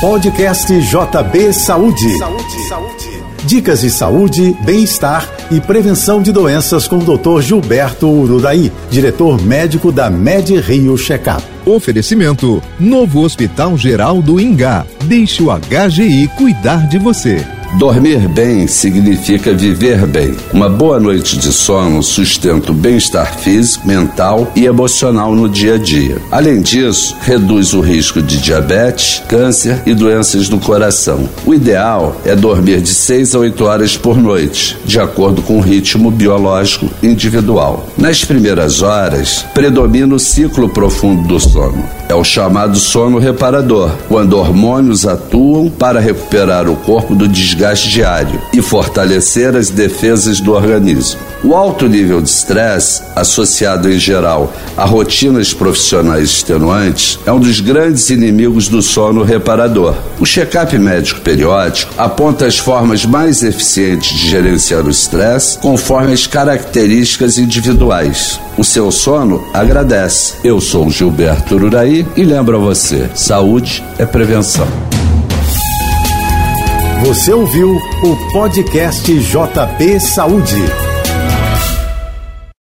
Podcast JB Saúde. Saúde, saúde. Dicas de saúde, bem-estar e prevenção de doenças com o Dr. Gilberto Ururaí, diretor médico da Med Rio Checkup. Oferecimento: Novo Hospital Geral do Ingá. Deixe o HGI cuidar de você. Dormir bem significa viver bem. Uma boa noite de sono sustenta o bem-estar físico, mental e emocional no dia a dia. Além disso, reduz o risco de diabetes, câncer e doenças do coração. O ideal é dormir de 6 a 8 horas por noite, de acordo com o ritmo biológico individual. Nas primeiras horas, predomina o ciclo profundo do sono. O chamado sono reparador, quando hormônios atuam para recuperar o corpo do desgaste desgaste diário e fortalecer as defesas do organismo. O alto nível de estresse, associado em geral a rotinas profissionais extenuantes, é um dos grandes inimigos do sono reparador. O check-up médico periódico aponta as formas mais eficientes de gerenciar o estresse conforme as características individuais. O seu sono agradece. Eu sou Gilberto Ururaí e lembro a você: saúde é prevenção. Você ouviu o podcast JP Saúde.